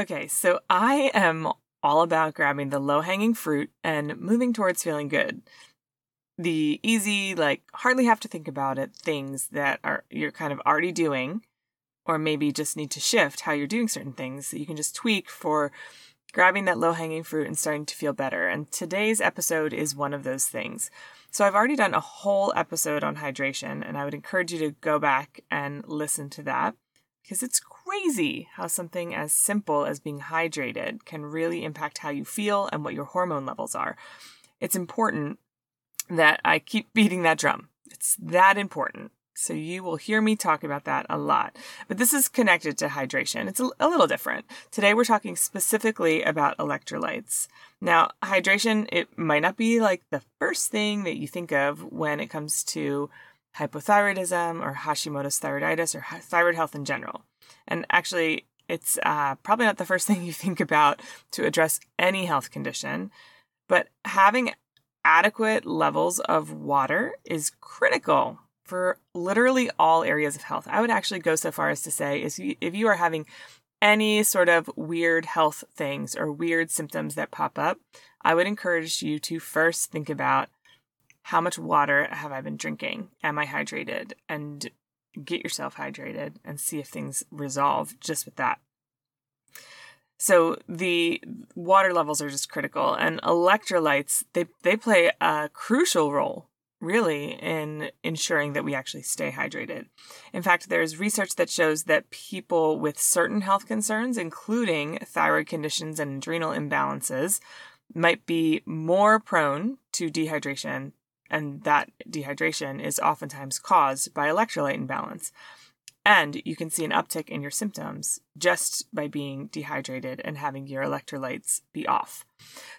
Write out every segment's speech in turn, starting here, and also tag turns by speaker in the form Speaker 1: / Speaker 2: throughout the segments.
Speaker 1: Okay, so I am all about grabbing the low hanging fruit and moving towards feeling good. The easy, like hardly have to think about it things that are you're kind of already doing, or maybe just need to shift how you're doing certain things that you can just tweak for grabbing that low hanging fruit and starting to feel better. And today's episode is one of those things. So I've already done a whole episode on hydration, and I would encourage you to go back and listen to that because it's crazy how something as simple as being hydrated can really impact how you feel and what your hormone levels are. It's important that I keep beating that drum. It's that important. So you will hear me talk about that a lot. But this is connected to hydration. It's a, a, little different. Today we're talking specifically about electrolytes. Now, hydration, it might not be like the first thing that you think of when it comes to hypothyroidism or Hashimoto's thyroiditis or thyroid health in general. And actually, it's uh, probably not the first thing you think about to address any health condition, but having adequate levels of water is critical for literally all areas of health. I would actually go so far as to say is if you are having any sort of weird health things or weird symptoms that pop up, I would encourage you to first think about how much water have I been drinking? Am I hydrated? And get yourself hydrated and see if things resolve just with that. So the water levels are just critical and electrolytes they they play a crucial role really in ensuring that we actually stay hydrated. In fact, there's research that shows that people with certain health concerns, including thyroid conditions and adrenal imbalances, might be more prone to dehydration, and that dehydration is oftentimes caused by electrolyte imbalance. And you can see an uptick in your symptoms just by being dehydrated and having your electrolytes be off.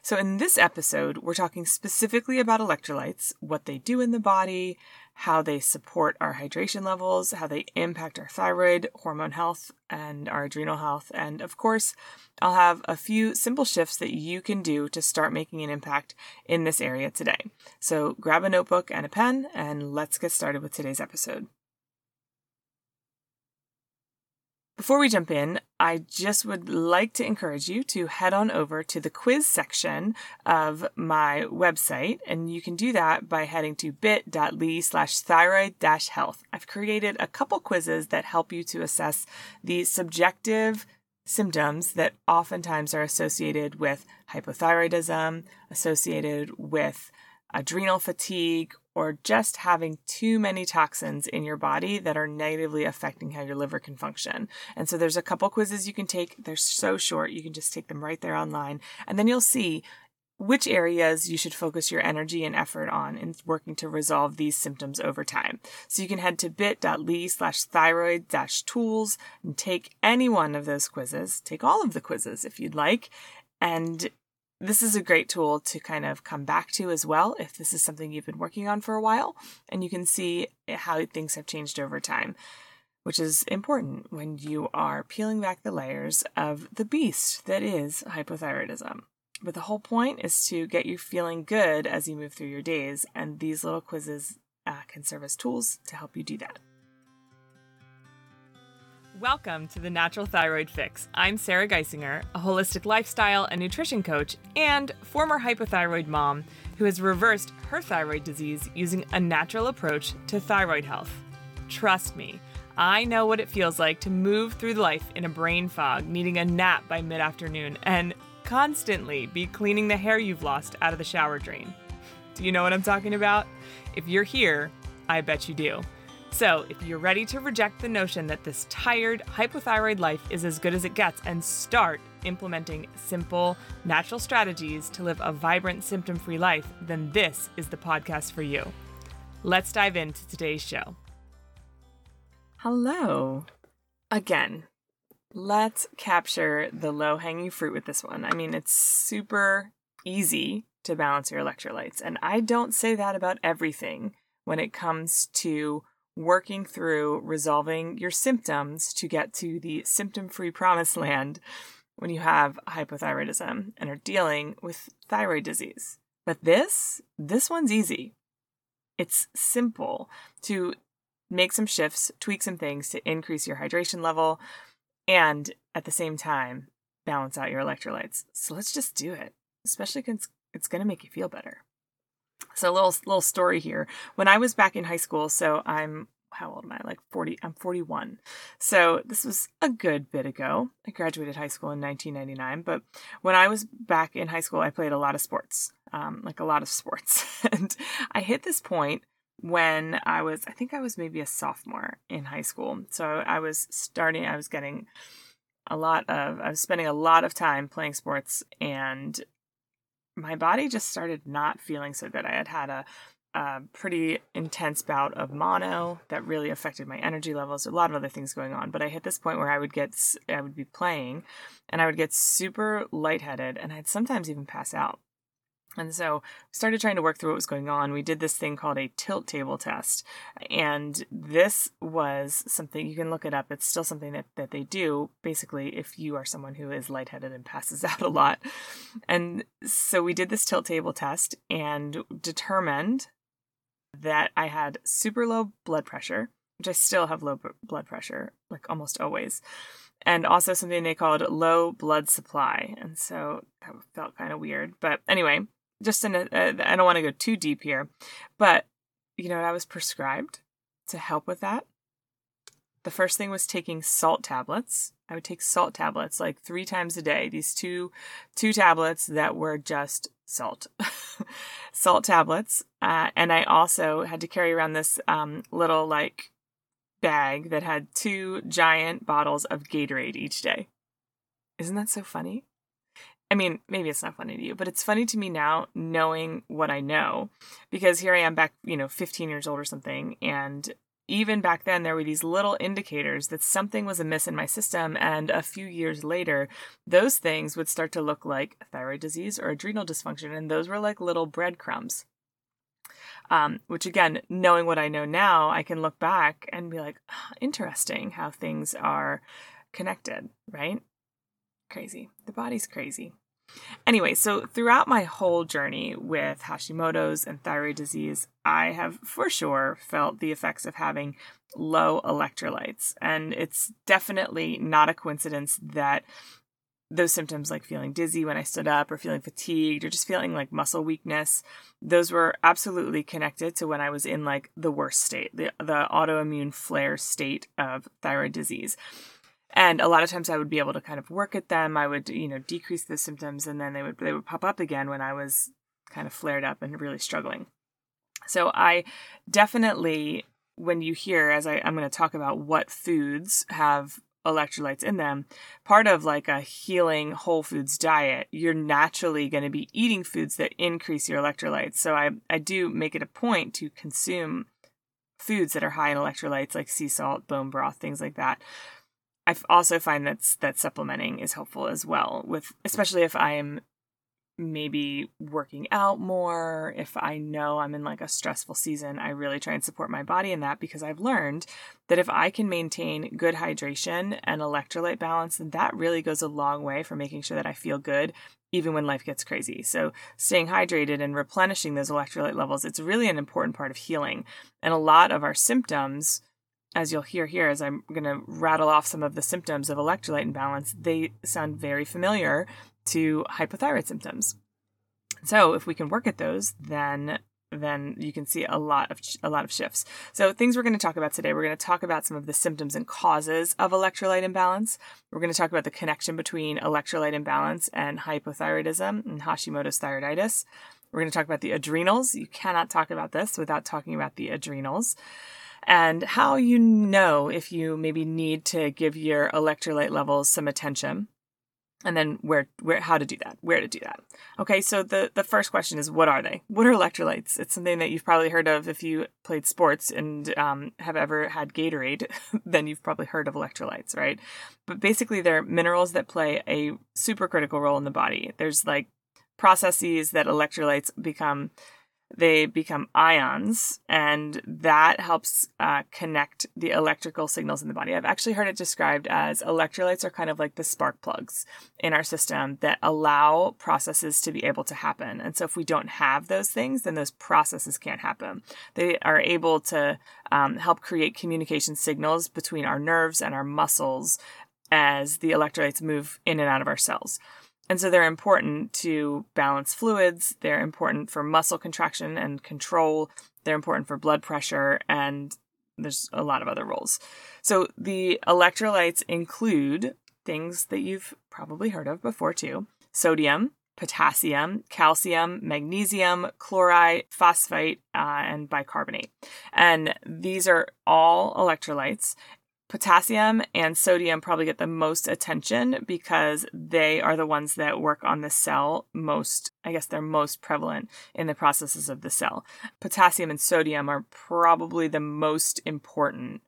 Speaker 1: So, in this episode, we're talking specifically about electrolytes, what they do in the body, how they support our hydration levels, how they impact our thyroid, hormone health, and our adrenal health. And of course, I'll have a few simple shifts that you can do to start making an impact in this area today. So, grab a notebook and a pen, and let's get started with today's episode. Before we jump in, I just would like to encourage you to head on over to the quiz section of my website, and you can do that by heading to bit.ly slash thyroid health. I've created a couple quizzes that help you to assess the subjective symptoms that oftentimes are associated with hypothyroidism, associated with adrenal fatigue, or just having too many toxins in your body that are negatively affecting how your liver can function. And so there's a couple quizzes you can take. They're so short, you can just take them right there online. And then you'll see which areas you should focus your energy and effort on in working to resolve these symptoms over time. So you can head to bit.ly slash thyroid dash tools and take any one of those quizzes, take all of the quizzes if you'd like, and this is a great tool to kind of come back to as well if this is something you've been working on for a while and you can see how things have changed over time which is important when you are peeling back the layers of the beast that is hypothyroidism. But the whole point is to get you feeling good as you move through your days and these little quizzes uh, can serve as tools to help you do that Welcome to the Natural Thyroid Fix. I'm Sarah Geissinger, a holistic lifestyle and nutrition coach and former hypothyroid mom who has reversed her thyroid disease using a natural approach to thyroid health. Trust me, I know what it feels like to move through life in a brain fog, needing a nap by mid afternoon, and constantly be cleaning the hair you've lost out of the shower drain. Do you know what I'm talking about? If you're here, I bet you do. So, if you're ready to reject the notion that this tired, hypothyroid life is as good as it gets and start implementing simple, natural strategies to live a vibrant, symptom free life, then this is the podcast for you. Let's dive into today's show. Hello. Again, let's capture the low hanging fruit with this one. I mean, it's super easy to balance your electrolytes, and I don't say that about everything when it comes to working through resolving your symptoms to get to the symptom free promised land when you have hypothyroidism and are dealing with thyroid disease. But this, this one's easy. It's simple to make some shifts, tweak some things to increase your hydration level, and at the same time, balance out your electrolytes. So let's just do it, especially because it's going to make you feel better. So a little little story here. When I was back in high school, so I'm how old am I? Like 40, I'm 41. So this was a good bit ago. I graduated high school in 1999, but when I was back in high school, I played a lot of sports, um, like a lot of sports. and I hit this point when I was, I think I was maybe a sophomore in high school. So I was starting, I was getting a lot of, I was spending a lot of time playing sports and my body just started not feeling so good. I had had a a pretty intense bout of mono that really affected my energy levels. A lot of other things going on, but I hit this point where I would get, I would be playing, and I would get super lightheaded, and I'd sometimes even pass out. And so started trying to work through what was going on. We did this thing called a tilt table test. And this was something you can look it up. It's still something that, that they do basically if you are someone who is lightheaded and passes out a lot. And so we did this tilt table test and determined that I had super low blood pressure, which I still have low blood pressure, like almost always, and also something they called low blood supply. And so that felt kind of weird. But anyway, just in a, uh, I don't want to go too deep here, but you know, I was prescribed to help with that. The first thing was taking salt tablets. I would take salt tablets like three times a day. These two two tablets that were just salt, salt tablets. Uh, and I also had to carry around this um, little like bag that had two giant bottles of Gatorade each day. Isn't that so funny? I mean, maybe it's not funny to you, but it's funny to me now knowing what I know because here I am back, you know, 15 years old or something, and even back then, there were these little indicators that something was amiss in my system. And a few years later, those things would start to look like thyroid disease or adrenal dysfunction. And those were like little breadcrumbs. Um, which, again, knowing what I know now, I can look back and be like, oh, interesting how things are connected, right? Crazy. The body's crazy. Anyway, so throughout my whole journey with Hashimoto's and thyroid disease, I have for sure felt the effects of having low electrolytes. And it's definitely not a coincidence that those symptoms like feeling dizzy when I stood up or feeling fatigued or just feeling like muscle weakness, those were absolutely connected to when I was in like the worst state, the, the autoimmune flare state of thyroid disease. And a lot of times I would be able to kind of work at them. I would, you know, decrease the symptoms and then they would they would pop up again when I was kind of flared up and really struggling. So I definitely when you hear as I, I'm going to talk about what foods have electrolytes in them, part of like a healing whole foods diet, you're naturally going to be eating foods that increase your electrolytes. So I, I do make it a point to consume foods that are high in electrolytes like sea salt, bone broth, things like that. I also find that that supplementing is helpful as well with especially if I am maybe working out more, if I know I'm in like a stressful season, I really try and support my body in that because I've learned that if I can maintain good hydration and electrolyte balance, then that really goes a long way for making sure that I feel good even when life gets crazy. So, staying hydrated and replenishing those electrolyte levels, it's really an important part of healing. And a lot of our symptoms as you'll hear here, as I'm going to rattle off some of the symptoms of electrolyte imbalance, they sound very familiar to hypothyroid symptoms. So if we can work at those, then then you can see a lot of a lot of shifts. So things we're going to talk about today, we're going to talk about some of the symptoms and causes of electrolyte imbalance. We're going to talk about the connection between electrolyte imbalance and hypothyroidism and Hashimoto's thyroiditis. We're going to talk about the adrenals. You cannot talk about this without talking about the adrenals and how you know if you maybe need to give your electrolyte levels some attention. And then where where how to do that where to do that. Okay so the the first question is what are they? What are electrolytes? It's something that you've probably heard of if you played sports and um, have ever had gatorade then you've probably heard of electrolytes right? But basically they're minerals that play a super critical role in the body. There's like processes that electrolytes become they become ions, and that helps uh, connect the electrical signals in the body. I've actually heard it described as electrolytes are kind of like the spark plugs in our system that allow processes to be able to happen. And so, if we don't have those things, then those processes can't happen. They are able to um, help create communication signals between our nerves and our muscles as the electrolytes move in and out of our cells. And so they're important to balance fluids, they're important for muscle contraction and control, they're important for blood pressure, and there's a lot of other roles. So the electrolytes include things that you've probably heard of before too sodium, potassium, calcium, magnesium, chloride, phosphate, uh, and bicarbonate. And these are all electrolytes. Potassium and sodium probably get the most attention because they are the ones that work on the cell most, I guess they're most prevalent in the processes of the cell. Potassium and sodium are probably the most important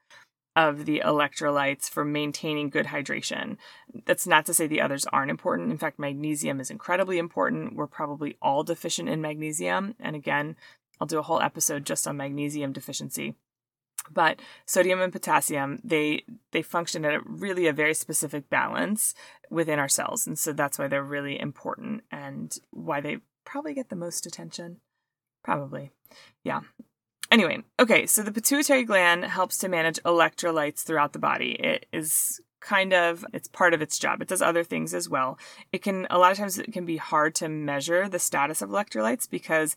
Speaker 1: of the electrolytes for maintaining good hydration. That's not to say the others aren't important. In fact, magnesium is incredibly important. We're probably all deficient in magnesium. And again, I'll do a whole episode just on magnesium deficiency. But sodium and potassium, they they function at a really a very specific balance within our cells. And so that's why they're really important and why they probably get the most attention. Probably. Yeah. Anyway, okay, so the pituitary gland helps to manage electrolytes throughout the body. It is kind of it's part of its job. It does other things as well. It can a lot of times it can be hard to measure the status of electrolytes because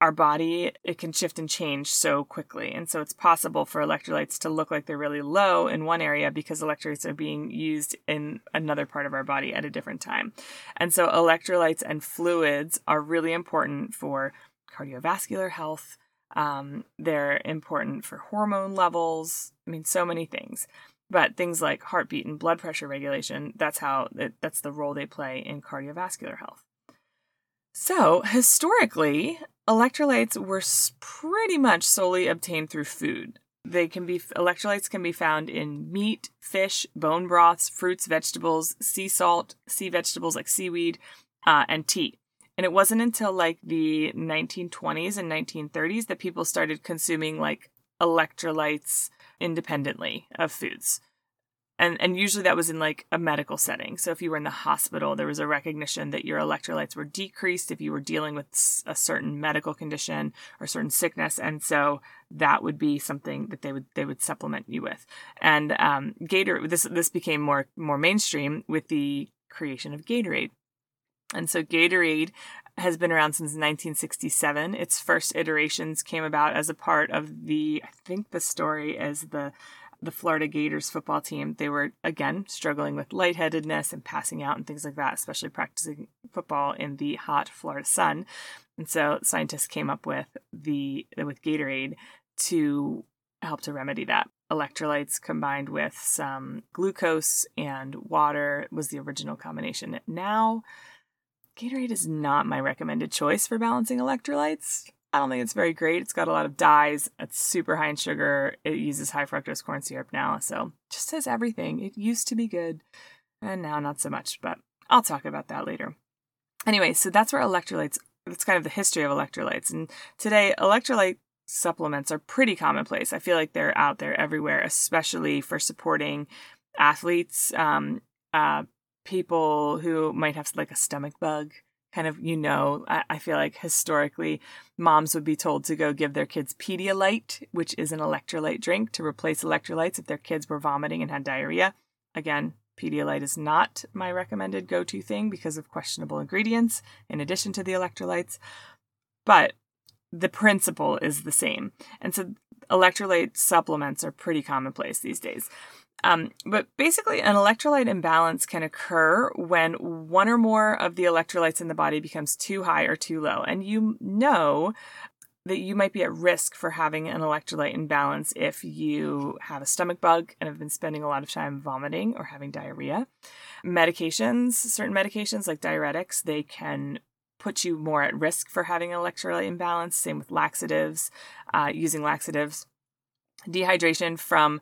Speaker 1: our body it can shift and change so quickly and so it's possible for electrolytes to look like they're really low in one area because electrolytes are being used in another part of our body at a different time and so electrolytes and fluids are really important for cardiovascular health um, they're important for hormone levels. I mean, so many things. But things like heartbeat and blood pressure regulation, that's how that's the role they play in cardiovascular health. So, historically, electrolytes were pretty much solely obtained through food. They can be electrolytes can be found in meat, fish, bone broths, fruits, vegetables, sea salt, sea vegetables like seaweed, uh, and tea. And it wasn't until like the 1920s and 1930s that people started consuming like electrolytes independently of foods. And, and usually that was in like a medical setting. So if you were in the hospital, there was a recognition that your electrolytes were decreased if you were dealing with a certain medical condition or certain sickness, and so that would be something that they would they would supplement you with. And um, Gator this this became more more mainstream with the creation of Gatorade. And so Gatorade has been around since 1967. Its first iterations came about as a part of the, I think the story is the the Florida Gators football team. They were again struggling with lightheadedness and passing out and things like that, especially practicing football in the hot Florida sun. And so scientists came up with the with Gatorade to help to remedy that. Electrolytes combined with some glucose and water was the original combination. Now Gatorade is not my recommended choice for balancing electrolytes. I don't think it's very great. It's got a lot of dyes. It's super high in sugar. It uses high fructose corn syrup now. So just says everything. It used to be good and now not so much, but I'll talk about that later. Anyway, so that's where electrolytes, that's kind of the history of electrolytes. And today, electrolyte supplements are pretty commonplace. I feel like they're out there everywhere, especially for supporting athletes, um, uh, people who might have like a stomach bug kind of you know I, I, feel like historically moms would be told to go give their kids pedialyte which is an electrolyte drink to replace electrolytes if their kids were vomiting and had diarrhea. Again pedialyte is not my recommended go-to thing because of questionable ingredients in addition to the electrolytes but the principle is the same. And so electrolyte supplements are pretty commonplace these days um, but basically, an electrolyte imbalance can occur when one or more of the electrolytes in the body becomes too high or too low. And you know that you might be at risk for having an electrolyte imbalance if you have a stomach bug and have been spending a lot of time vomiting or having diarrhea. Medications, certain medications like diuretics, they can put you more at risk for having an electrolyte imbalance. Same with laxatives, uh, using laxatives. Dehydration from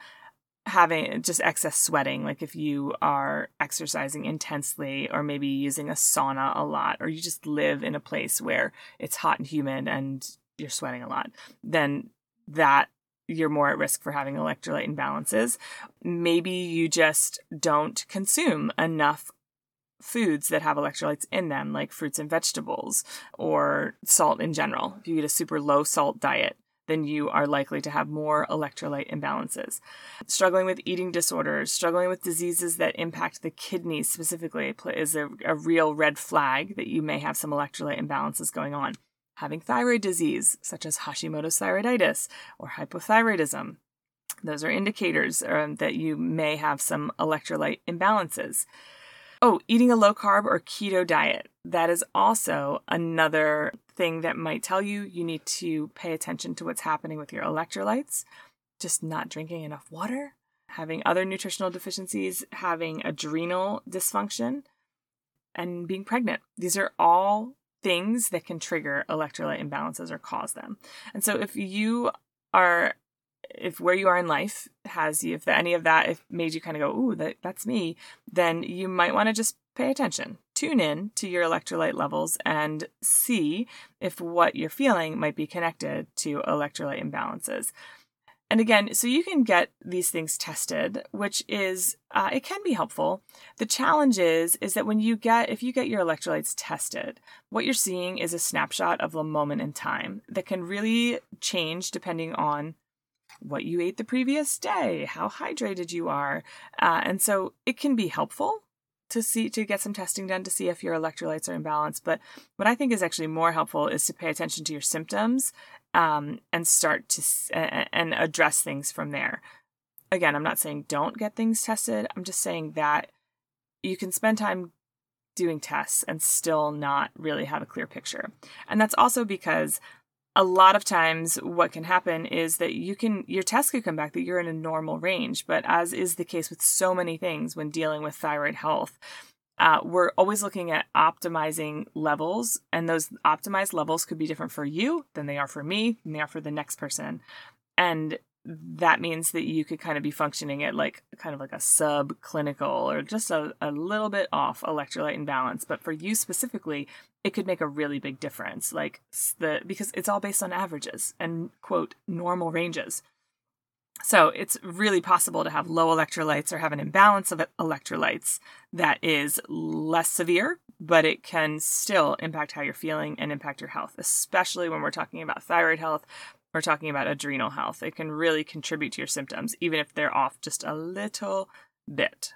Speaker 1: having just excess sweating, like if you are exercising intensely or maybe using a sauna a lot, or you just live in a place where it's hot and humid and you're sweating a lot, then that you're more at risk for having electrolyte imbalances. Maybe you just don't consume enough foods that have electrolytes in them, like fruits and vegetables or salt in general. If you eat a super low salt diet, then you are likely to have more electrolyte imbalances. Struggling with eating disorders, struggling with diseases that impact the kidneys specifically is a, a real red flag that you may have some electrolyte imbalances going on. Having thyroid disease, such as Hashimoto's thyroiditis or hypothyroidism, those are indicators um, that you may have some electrolyte imbalances. Oh, eating a low carb or keto diet. That is also another thing that might tell you you need to pay attention to what's happening with your electrolytes. Just not drinking enough water, having other nutritional deficiencies, having adrenal dysfunction, and being pregnant. These are all things that can trigger electrolyte imbalances or cause them. And so if you are if where you are in life has you, if any of that if made you kind of go, ooh, that, that's me, then you might want to just pay attention. Tune in to your electrolyte levels and see if what you're feeling might be connected to electrolyte imbalances. And again, so you can get these things tested, which is uh, it can be helpful. The challenge is is that when you get if you get your electrolytes tested, what you're seeing is a snapshot of a moment in time that can really change depending on what you ate the previous day, how hydrated you are. Uh, and so it can be helpful to see to get some testing done to see if your electrolytes are in balance. But what I think is actually more helpful is to pay attention to your symptoms um, and start to uh, and address things from there. Again, I'm not saying don't get things tested. I'm just saying that you can spend time doing tests and still not really have a clear picture. And that's also because a lot of times what can happen is that you can your test could come back that you're in a normal range but as is the case with so many things when dealing with thyroid health uh, we're always looking at optimizing levels and those optimized levels could be different for you than they are for me than they are for the next person. And that means that you could kind of be functioning at like kind of like a subclinical or just a, a little bit off electrolyte imbalance. But for you specifically, it could make a really big difference. Like the because it's all based on averages and quote normal ranges. So it's really possible to have low electrolytes or have an imbalance of electrolytes that is less severe, but it can still impact how you're feeling and impact your health, especially when we're talking about thyroid health, we're talking about adrenal health. It can really contribute to your symptoms, even if they're off just a little bit.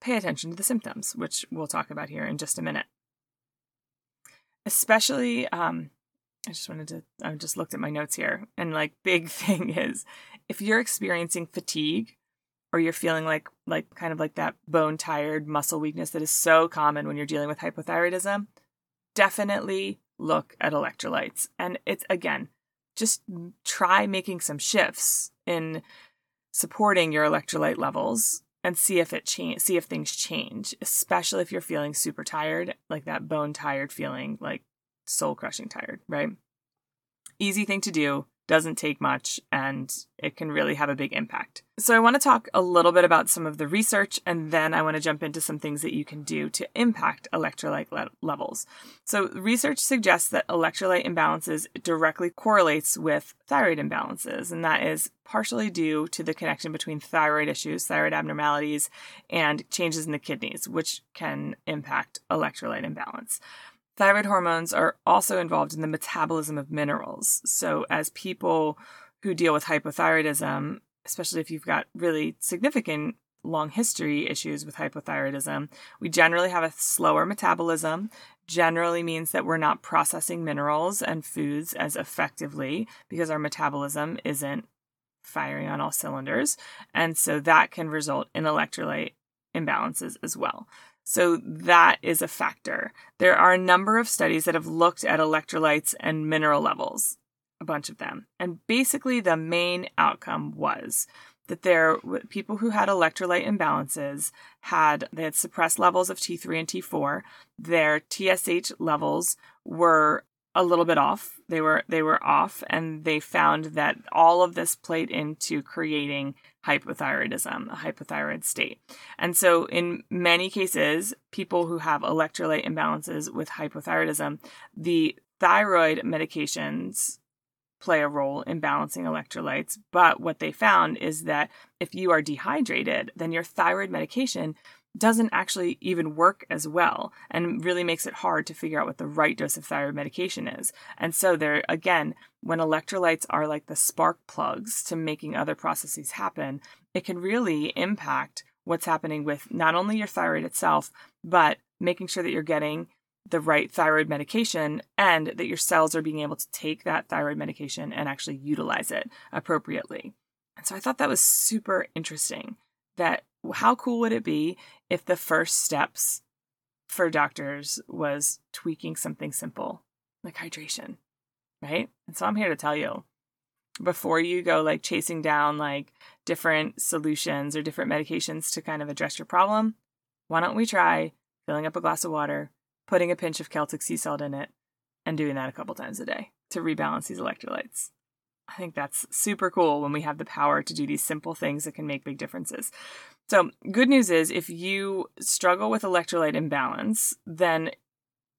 Speaker 1: Pay attention to the symptoms, which we'll talk about here in just a minute. Especially, um, I just wanted to, I just looked at my notes here, and like, big thing is if you're experiencing fatigue or you're feeling like, like kind of like that bone tired muscle weakness that is so common when you're dealing with hypothyroidism, definitely look at electrolytes. And it's again, just try making some shifts in supporting your electrolyte levels and see if it change see if things change especially if you're feeling super tired like that bone tired feeling like soul crushing tired right? Easy thing to do doesn't take much and it can really have a big impact. So, I want to talk a little bit about some of the research and then I want to jump into some things that you can do to impact electrolyte le- levels. So, research suggests that electrolyte imbalances directly correlates with thyroid imbalances, and that is partially due to the connection between thyroid issues, thyroid abnormalities, and changes in the kidneys, which can impact electrolyte imbalance. Thyroid hormones are also involved in the metabolism of minerals. So, as people who deal with hypothyroidism, especially if you've got really significant long history issues with hypothyroidism, we generally have a slower metabolism. Generally means that we're not processing minerals and foods as effectively because our metabolism isn't firing on all cylinders. And so that can result in electrolyte imbalances as well. So that is a factor. There are a number of studies that have looked at electrolytes and mineral levels, a bunch of them. And basically, the main outcome was that there people who had electrolyte imbalances had they had suppressed levels of T3 and T4. Their TSH levels were a little bit off. They were they were off and they found that all of this played into creating hypothyroidism, a hypothyroid state. And so, in many cases, people who have electrolyte imbalances with hypothyroidism, the thyroid medications play a role in balancing electrolytes. But what they found is that if you are dehydrated, then your thyroid medication doesn't actually even work as well and really makes it hard to figure out what the right dose of thyroid medication is. And so there again, when electrolytes are like the spark plugs to making other processes happen, it can really impact what's happening with not only your thyroid itself, but making sure that you're getting the right thyroid medication and that your cells are being able to take that thyroid medication and actually utilize it appropriately. And so I thought that was super interesting that how cool would it be if the first steps for doctors was tweaking something simple like hydration, right? And so I'm here to tell you before you go like chasing down like different solutions or different medications to kind of address your problem, why don't we try filling up a glass of water, putting a pinch of Celtic sea salt in it, and doing that a couple times a day to rebalance these electrolytes? I think that's super cool when we have the power to do these simple things that can make big differences. So, good news is if you struggle with electrolyte imbalance, then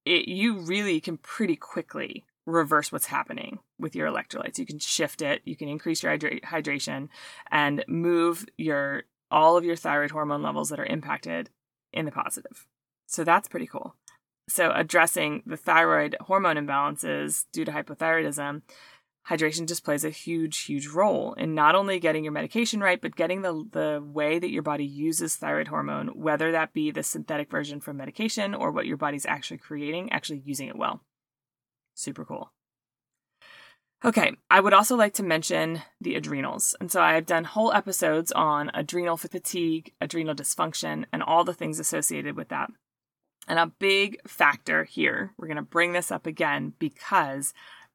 Speaker 1: it, you really can pretty quickly reverse what's happening with your electrolytes. You can shift it, you can increase your hydra- hydration and move your all of your thyroid hormone levels that are impacted in the positive. So that's pretty cool. So addressing the thyroid hormone imbalances due to hypothyroidism hydration just plays a huge, huge role in not only getting your medication right, but getting the, the way that your body uses thyroid hormone, whether that be the synthetic version from medication or what your body's actually creating, actually using it well. Super cool. Okay, I would also like to mention the adrenals. And so I've done whole episodes on adrenal fatigue, adrenal dysfunction, and all the things associated with that. And a big factor here, we're going to bring this up again because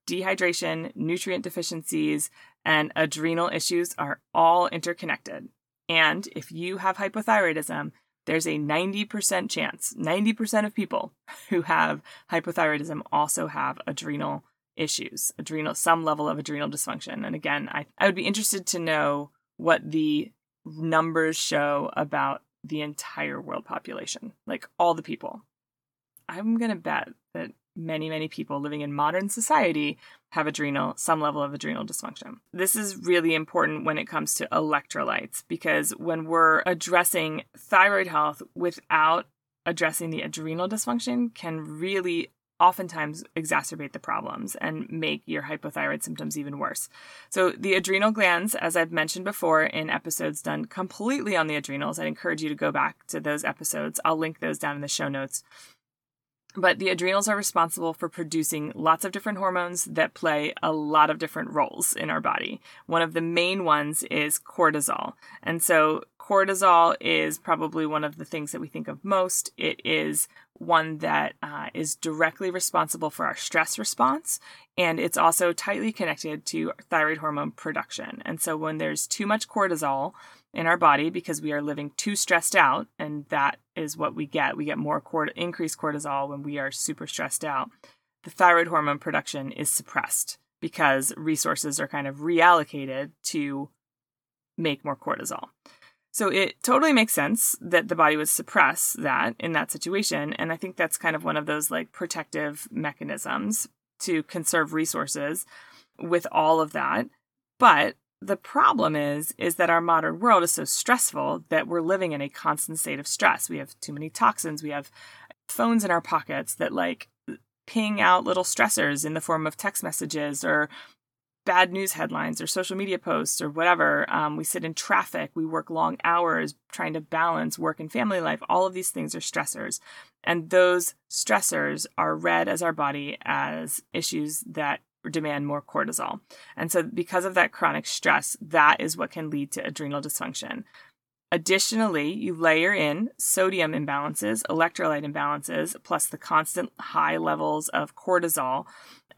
Speaker 1: dehydration, nutrient deficiencies, and adrenal issues are all interconnected. And if you have hypothyroidism, there's a 90% chance, 90% of people who have hypothyroidism also have adrenal issues, adrenal, some level of adrenal dysfunction. And again, I, I would be interested to know what the numbers show about the entire world population, like all the people. I'm to bet that many, many people living in modern society have adrenal, some level of adrenal dysfunction. This is really important when it comes to electrolytes because when we're addressing thyroid health without addressing the adrenal dysfunction can really oftentimes exacerbate the problems and make your hypothyroid symptoms even worse. So, the adrenal glands, as I've mentioned before in episodes done completely on the adrenals, I'd encourage you to go back to those episodes. I'll link those down in the show notes. But the adrenals are responsible for producing lots of different hormones that play a lot of different roles in our body. One of the main ones is cortisol. And so, cortisol is probably one of the things that we think of most. It is one that uh, is directly responsible for our stress response, and it's also tightly connected to thyroid hormone production. And so, when there's too much cortisol, in our body because we are living too stressed out and that is what we get. We get more increased cortisol when we are super stressed out. The thyroid hormone production is suppressed because resources are kind of reallocated to make more cortisol. So it totally makes sense that the body would suppress that in that situation and i think that's kind of one of those like protective mechanisms to conserve resources with all of that. But the problem is is that our modern world is so stressful that we're living in a constant state of stress. We have too many toxins, we have phones in our pockets that like ping out little stressors in the form of text messages or bad news headlines or social media posts or whatever. Um, we sit in traffic, we work long hours trying to balance work and family life. All of these things are stressors. And those stressors are read as our body as issues that demand more cortisol. And so, because of that chronic stress, that is what can lead to adrenal dysfunction. Additionally, you layer in sodium imbalances, electrolyte imbalances, plus the constant high levels of cortisol.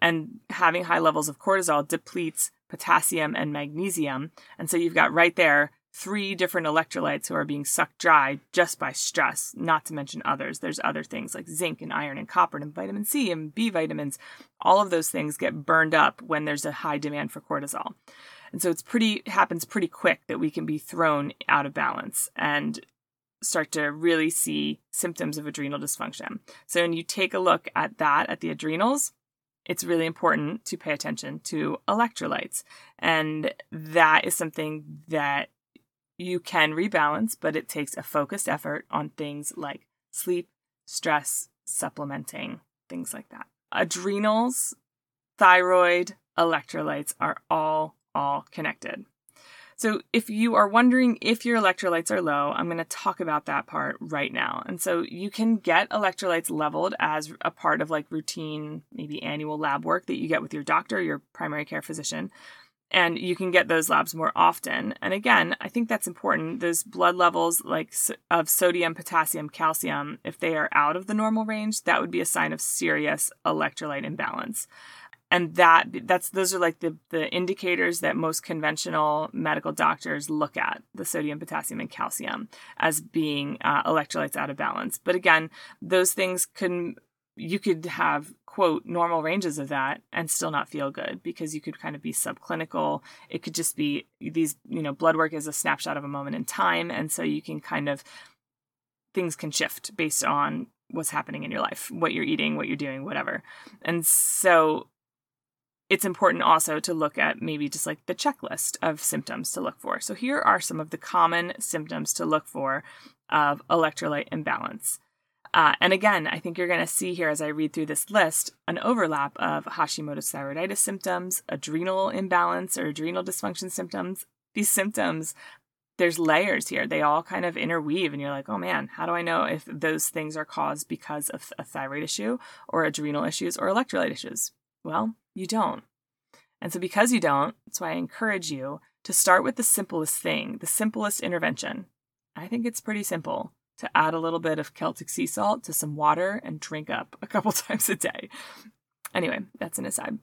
Speaker 1: And having high levels of cortisol depletes potassium and magnesium. And so you've got right there three different electrolytes who are being sucked dry just by stress, not to mention others. There's other things like zinc and iron and copper and vitamin C and B vitamins. All of those things get burned up when there's a high demand for cortisol. And so it's pretty happens pretty quick that we can be thrown out of balance and start to really see symptoms of adrenal dysfunction. So when you take a look at that at the adrenals, it's really important to pay attention to electrolytes. And that is something that you can rebalance, but it takes a focused effort on things like sleep, stress, supplementing, things like that. Adrenals, thyroid, electrolytes are all all connected. So, if you are wondering if your electrolytes are low, I'm going to talk about that part right now. And so, you can get electrolytes leveled as a part of like routine, maybe annual lab work that you get with your doctor, your primary care physician. And you can get those labs more often. And again, I think that's important. Those blood levels, like of sodium, potassium, calcium, if they are out of the normal range, that would be a sign of serious electrolyte imbalance and that that's those are like the the indicators that most conventional medical doctors look at the sodium potassium and calcium as being uh, electrolytes out of balance but again those things can you could have quote normal ranges of that and still not feel good because you could kind of be subclinical it could just be these you know blood work is a snapshot of a moment in time and so you can kind of things can shift based on what's happening in your life what you're eating what you're doing whatever and so it's important also to look at maybe just like the checklist of symptoms to look for. So here are some of the common symptoms to look for of electrolyte imbalance. Uh, and again, I think you're going to see here as I read through this list an overlap of Hashimoto's thyroiditis symptoms, adrenal imbalance or adrenal dysfunction symptoms. These symptoms, there's layers here. They all kind of interweave, and you're like, oh man, how do I know if those things are caused because of a thyroid issue or adrenal issues or electrolyte issues? Well, you don't. And so, because you don't, that's why I encourage you to start with the simplest thing, the simplest intervention. I think it's pretty simple to add a little bit of Celtic sea salt to some water and drink up a couple times a day. Anyway, that's an aside.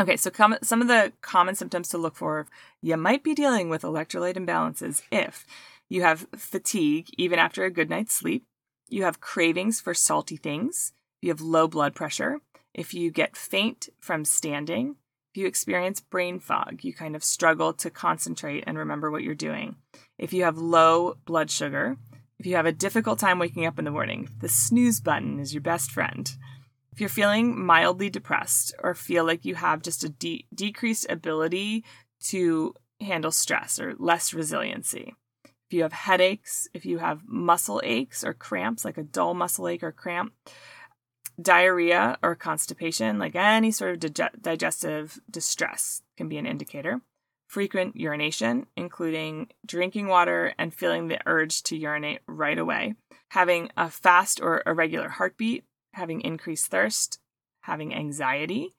Speaker 1: Okay, so com- some of the common symptoms to look for you might be dealing with electrolyte imbalances if you have fatigue even after a good night's sleep, you have cravings for salty things, you have low blood pressure, if you get faint from standing, if you experience brain fog, you kind of struggle to concentrate and remember what you're doing. If you have low blood sugar, if you have a difficult time waking up in the morning, the snooze button is your best friend. If you're feeling mildly depressed or feel like you have just a de- decreased ability to handle stress or less resiliency. If you have headaches, if you have muscle aches or cramps, like a dull muscle ache or cramp, Diarrhea or constipation, like any sort of dig- digestive distress, can be an indicator. Frequent urination, including drinking water and feeling the urge to urinate right away. Having a fast or irregular heartbeat, having increased thirst, having anxiety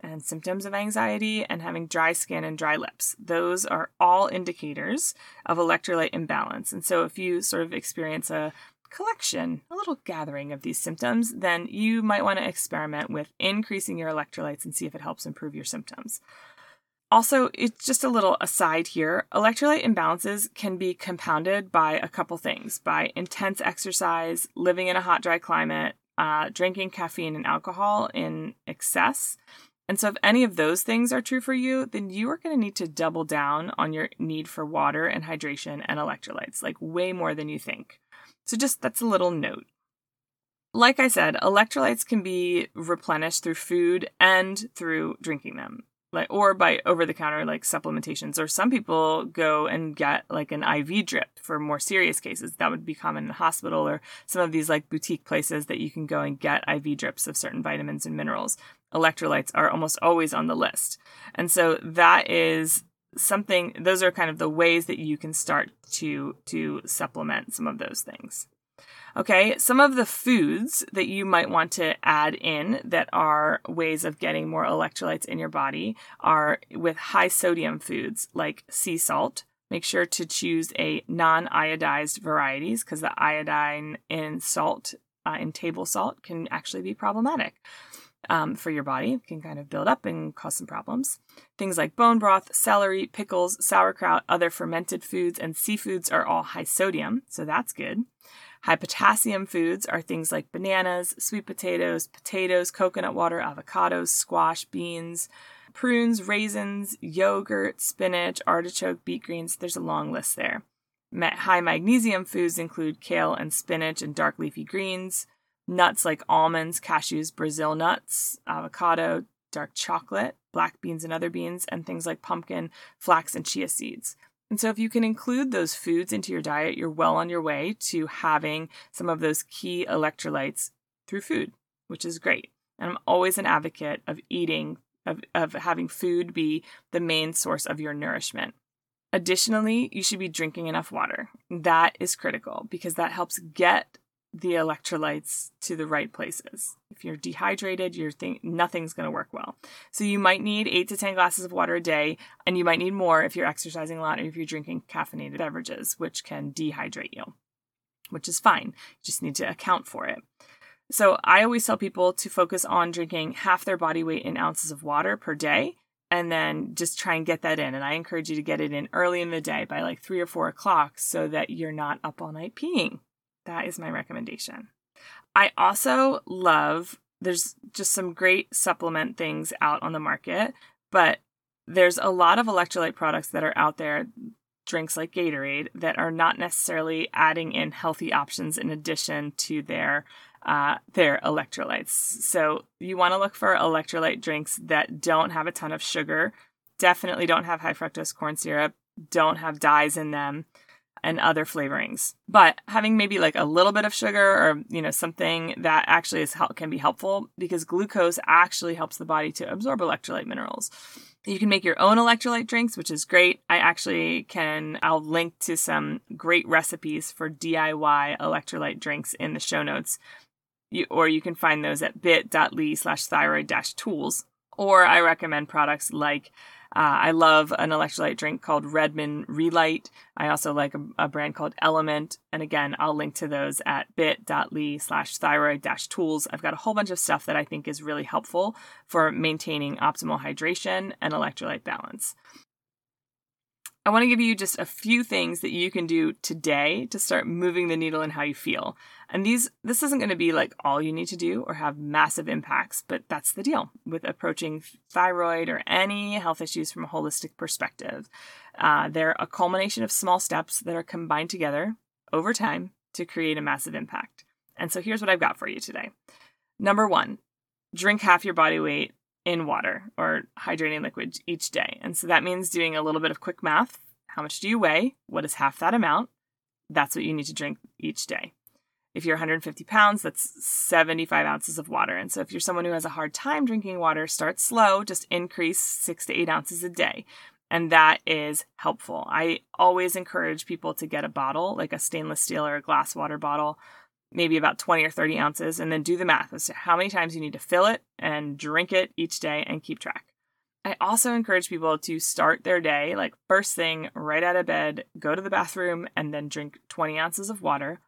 Speaker 1: and symptoms of anxiety, and having dry skin and dry lips. Those are all indicators of electrolyte imbalance. And so, if you sort of experience a collection, a little gathering of these symptoms, then you might want to experiment with increasing your electrolytes and see if it helps improve your symptoms. Also, it's just a little aside here electrolyte imbalances can be compounded by a couple things by intense exercise, living in a hot, dry climate, uh, drinking caffeine and alcohol in excess. And so, if any of those things are true for you, then you are going to need to double down on your need for water and hydration and electrolytes, like way more than you think. So, just that's a little note. Like I said, electrolytes can be replenished through food and through drinking them. Like or by over the counter like supplementations or some people go and get like an IV drip for more serious cases. That would be common in a hospital or some of these like boutique places that you can go and get IV drips of certain vitamins and minerals. Electrolytes are almost always on the list. And so that is something those are kind of the ways that you can start to to supplement some of those things okay some of the foods that you might want to add in that are ways of getting more electrolytes in your body are with high sodium foods like sea salt make sure to choose a non-iodized varieties because the iodine in salt uh, in table salt can actually be problematic um, for your body. It can kind of build up and cause some problems. Things like bone broth, celery, pickles, sauerkraut, other fermented foods, and seafoods are all high sodium, so that's good. High potassium foods are things like bananas, sweet potatoes, potatoes, coconut water, avocados, squash, beans, prunes, raisins, yogurt, spinach, artichoke, beet greens. There's a long list there. High magnesium foods include kale and spinach and dark leafy greens nuts like almonds, cashews, Brazil nuts, avocado, dark chocolate, black beans and other beans, and things like pumpkin, flax, and chia seeds. And so, if you can include those foods into your diet, you're well on your way to having some of those key electrolytes through food, which is great. And I'm always an advocate of eating, of, of having food be the main source of your nourishment. Additionally, you should be drinking enough water. That is critical because that helps get the electrolytes to the right places. If you're dehydrated, you're think nothing's going to work well. So you might need 8 to 10 glasses of water a day and you might need more if you're exercising a lot or if you're drinking caffeinated beverages which can dehydrate you. Which is fine. You just need to account for it. So I always tell people to focus on drinking half their body weight in ounces of water per day and then just try and get that in. And I encourage you to get it in early in the day by like three or four o'clock so that you're not up all night peeing. That is my recommendation. I also love, there's just some great supplement things out on the market, but there's a lot of electrolyte products that are out there, drinks like Gatorade, that are not necessarily adding in healthy options in addition to their uh, their electrolytes. So you want to look for electrolyte drinks that don't have a ton of sugar, definitely don't have high fructose corn syrup, don't have dyes in them, and other flavorings. But having maybe like a little bit of sugar or you know something that actually is can be helpful because glucose actually helps the body to absorb electrolyte minerals. You can make your own electrolyte drinks, which is great. I actually can, I'll link to some great recipes for DIY electrolyte drinks in the show notes you, or you can find those at bit.ly slash thyroid dash tools. Or I recommend products like uh, I love an electrolyte drink called Redmond Re-Lyte. I also like a, a brand called LMNT. And again, I'll link to those at bit.ly slash thyroid dash tools. I've got a whole bunch of stuff that I think is really helpful for maintaining optimal hydration and electrolyte balance. I want to give you just a few things that you can do today to start moving the needle in how you feel. And these this isn't going to be like all you need to do or have massive impacts, but that's the deal with approaching thyroid or any health issues from a holistic perspective. Uh, they're a culmination of small steps that are combined together over time to create a massive impact. And so here's what I've got for you today. Number one, drink half your body weight in water or hydrating liquid each day. And so that means doing a little bit of quick math. How much do you weigh? What is half that amount? That's what you need to drink each day. If you're 150 pounds, that's 75 ounces of water. And so if you're someone who has a hard time drinking water, start slow, just increase six to eight ounces a day. And that is helpful. I always encourage people to get a bottle, like a stainless steel or a glass water bottle, maybe about 20 or 30 ounces, and then do the math as to how many times you need to fill it and drink it each day and keep track. I also encourage people to start their day like first thing right out of bed, go to the bathroom, and then drink 20 ounces of water.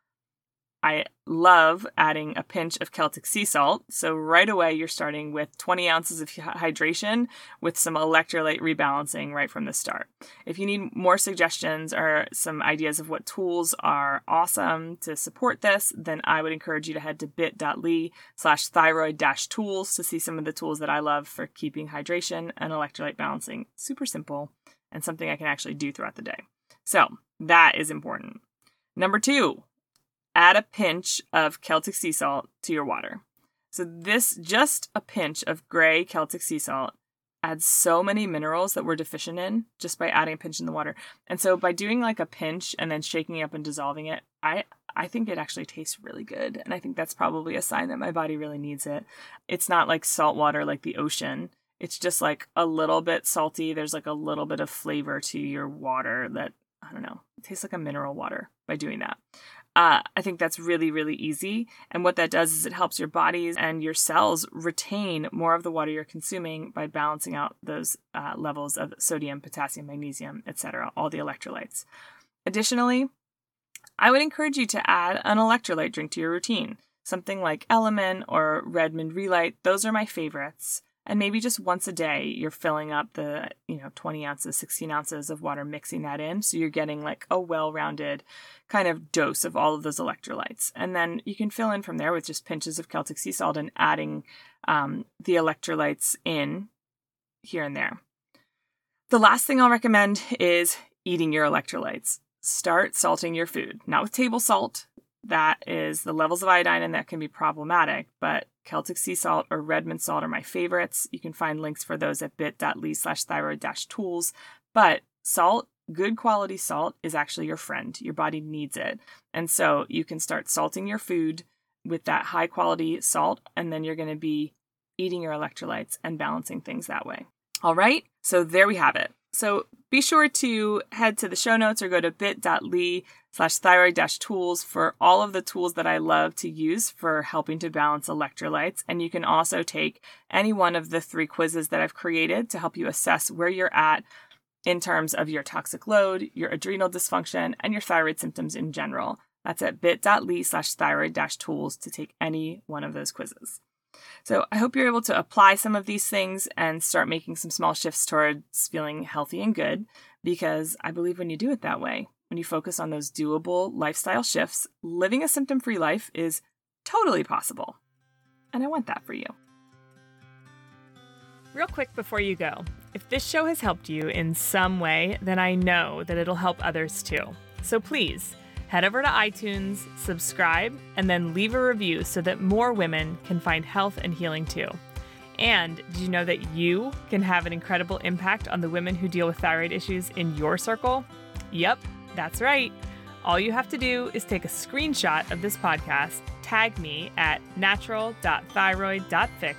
Speaker 1: I love adding a pinch of Celtic sea salt. So, right away, you're starting with 20 ounces of hydration with some electrolyte rebalancing right from the start. If you need more suggestions or some ideas of what tools are awesome to support this, then I would encourage you to head to bit.ly slash thyroid dash tools to see some of the tools that I love for keeping hydration and electrolyte balancing super simple and something I can actually do throughout the day. So, that is important. Number two, add a pinch of Celtic sea salt to your water. So, this just a pinch of gray Celtic sea salt adds so many minerals that we're deficient in just by adding a pinch in the water. And so, by doing like a pinch and then shaking it up and dissolving it, I I think it actually tastes really good. And I think that's probably a sign that my body really needs it. It's not like salt water like the ocean. It's just like a little bit salty. There's like a little bit of flavor to your water that I don't know. It tastes like a mineral water by doing that. Uh, I think that's really, really easy. And what that does is it helps your bodies and your cells retain more of the water you're consuming by balancing out those uh, levels of sodium, potassium, magnesium, etc., all the electrolytes. Additionally, I would encourage you to add an electrolyte drink to your routine. Something like LMNT or Redmond Re-Lyte, those are my favorites and maybe just once a day you're filling up the you know 20 ounces 16 ounces of water mixing that in. So you're getting like a well-rounded kind of dose of all of those electrolytes. And then you can fill in from there with just pinches of celtic sea salt and adding um, the electrolytes in here and there. The last thing i'll recommend is eating your electrolytes. Start salting your food not with table salt that is the levels of iodine and that can be problematic but celtic sea salt or redmond salt are my favorites you can find links for those at bit.ly slash thyroid dash tools but salt good quality salt is actually your friend. Your body needs it. And so you can start salting your food with that high quality salt, and then you're going to be eating your electrolytes and balancing things that way. All right, so there we have it. So be sure to head to the show notes or go to bit.ly slash thyroid dash tools for all of the tools that I love to use for helping to balance electrolytes. And you can also take any one of the three quizzes that I've created to help you assess where you're at in terms of your toxic load, your adrenal dysfunction, and your thyroid symptoms in general. That's at bit.ly slash thyroid dash tools to take any one of those quizzes. So I hope you're able to apply some of these things and start making some small shifts towards feeling healthy and good because I believe when you do it that way, when you focus on those doable lifestyle shifts, living a symptom free life is totally possible. And I want that for you. Real quick before you go, if this show has helped you in some way, then I know that it'll help others too. So please, head over to iTunes, subscribe, and then leave a review so that more women can find health and healing too. And did you know that you can have an incredible impact on the women who deal with thyroid issues in your circle? Yep, that's right. All you have to do is take a screenshot of this podcast, tag me at natural.thyroid.fix,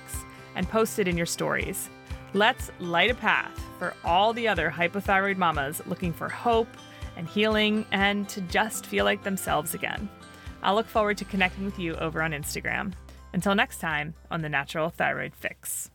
Speaker 1: and post it in your stories. Let's light a path for all the other hypothyroid mamas looking for hope and healing and to just feel like themselves again. I'll look forward to connecting with you over on Instagram. Until next time on the Natural Thyroid Fix.